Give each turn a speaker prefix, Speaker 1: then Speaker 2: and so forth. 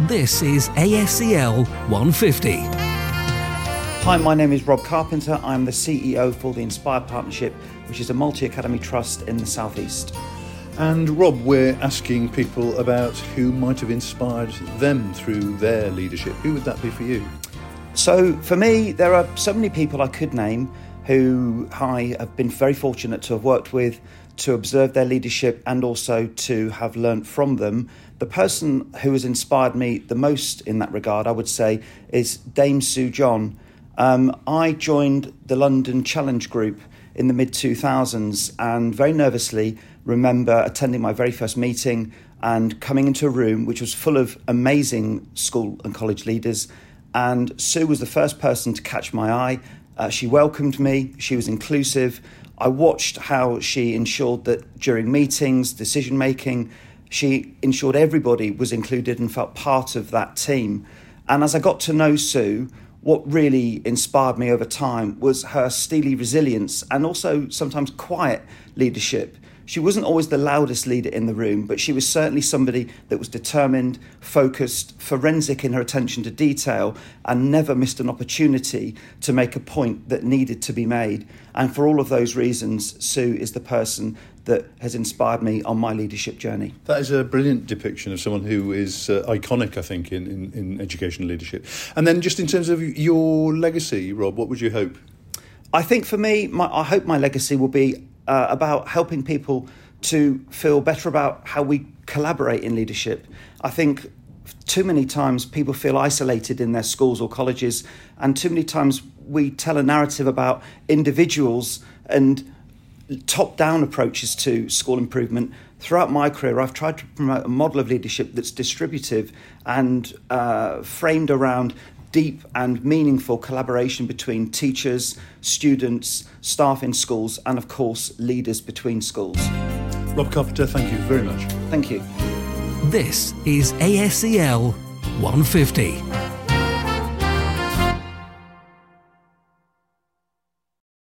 Speaker 1: This is ASCL 150.
Speaker 2: Hi, my name is Rob Carpenter. I'm the CEO for the Inspire Partnership, which is a multi academy trust in the Southeast.
Speaker 3: And Rob, we're asking people about who might have inspired them through their leadership. Who would that be for you?
Speaker 2: So, for me, there are so many people I could name who I have been very fortunate to have worked with, to observe their leadership, and also to have learnt from them. The person who has inspired me the most in that regard, I would say, is Dame Sue John. Um, I joined the London Challenge Group in the mid 2000s and very nervously remember attending my very first meeting and coming into a room which was full of amazing school and college leaders. And Sue was the first person to catch my eye. Uh, she welcomed me, she was inclusive. I watched how she ensured that during meetings, decision making, she ensured everybody was included and felt part of that team. And as I got to know Sue, what really inspired me over time was her steely resilience and also sometimes quiet leadership. She wasn't always the loudest leader in the room, but she was certainly somebody that was determined, focused, forensic in her attention to detail, and never missed an opportunity to make a point that needed to be made. And for all of those reasons, Sue is the person that has inspired me on my leadership journey.
Speaker 3: That is a brilliant depiction of someone who is uh, iconic, I think, in, in, in educational leadership. And then, just in terms of your legacy, Rob, what would you hope?
Speaker 2: I think for me, my, I hope my legacy will be uh, about helping people to feel better about how we collaborate in leadership. I think too many times people feel isolated in their schools or colleges, and too many times we tell a narrative about individuals and top down approaches to school improvement. Throughout my career, I've tried to promote a model of leadership that's distributive and uh, framed around deep and meaningful collaboration between teachers, students, staff in schools, and of course, leaders between schools.
Speaker 3: Rob Carpenter, thank you very much.
Speaker 2: Thank you.
Speaker 1: This is ASCL 150.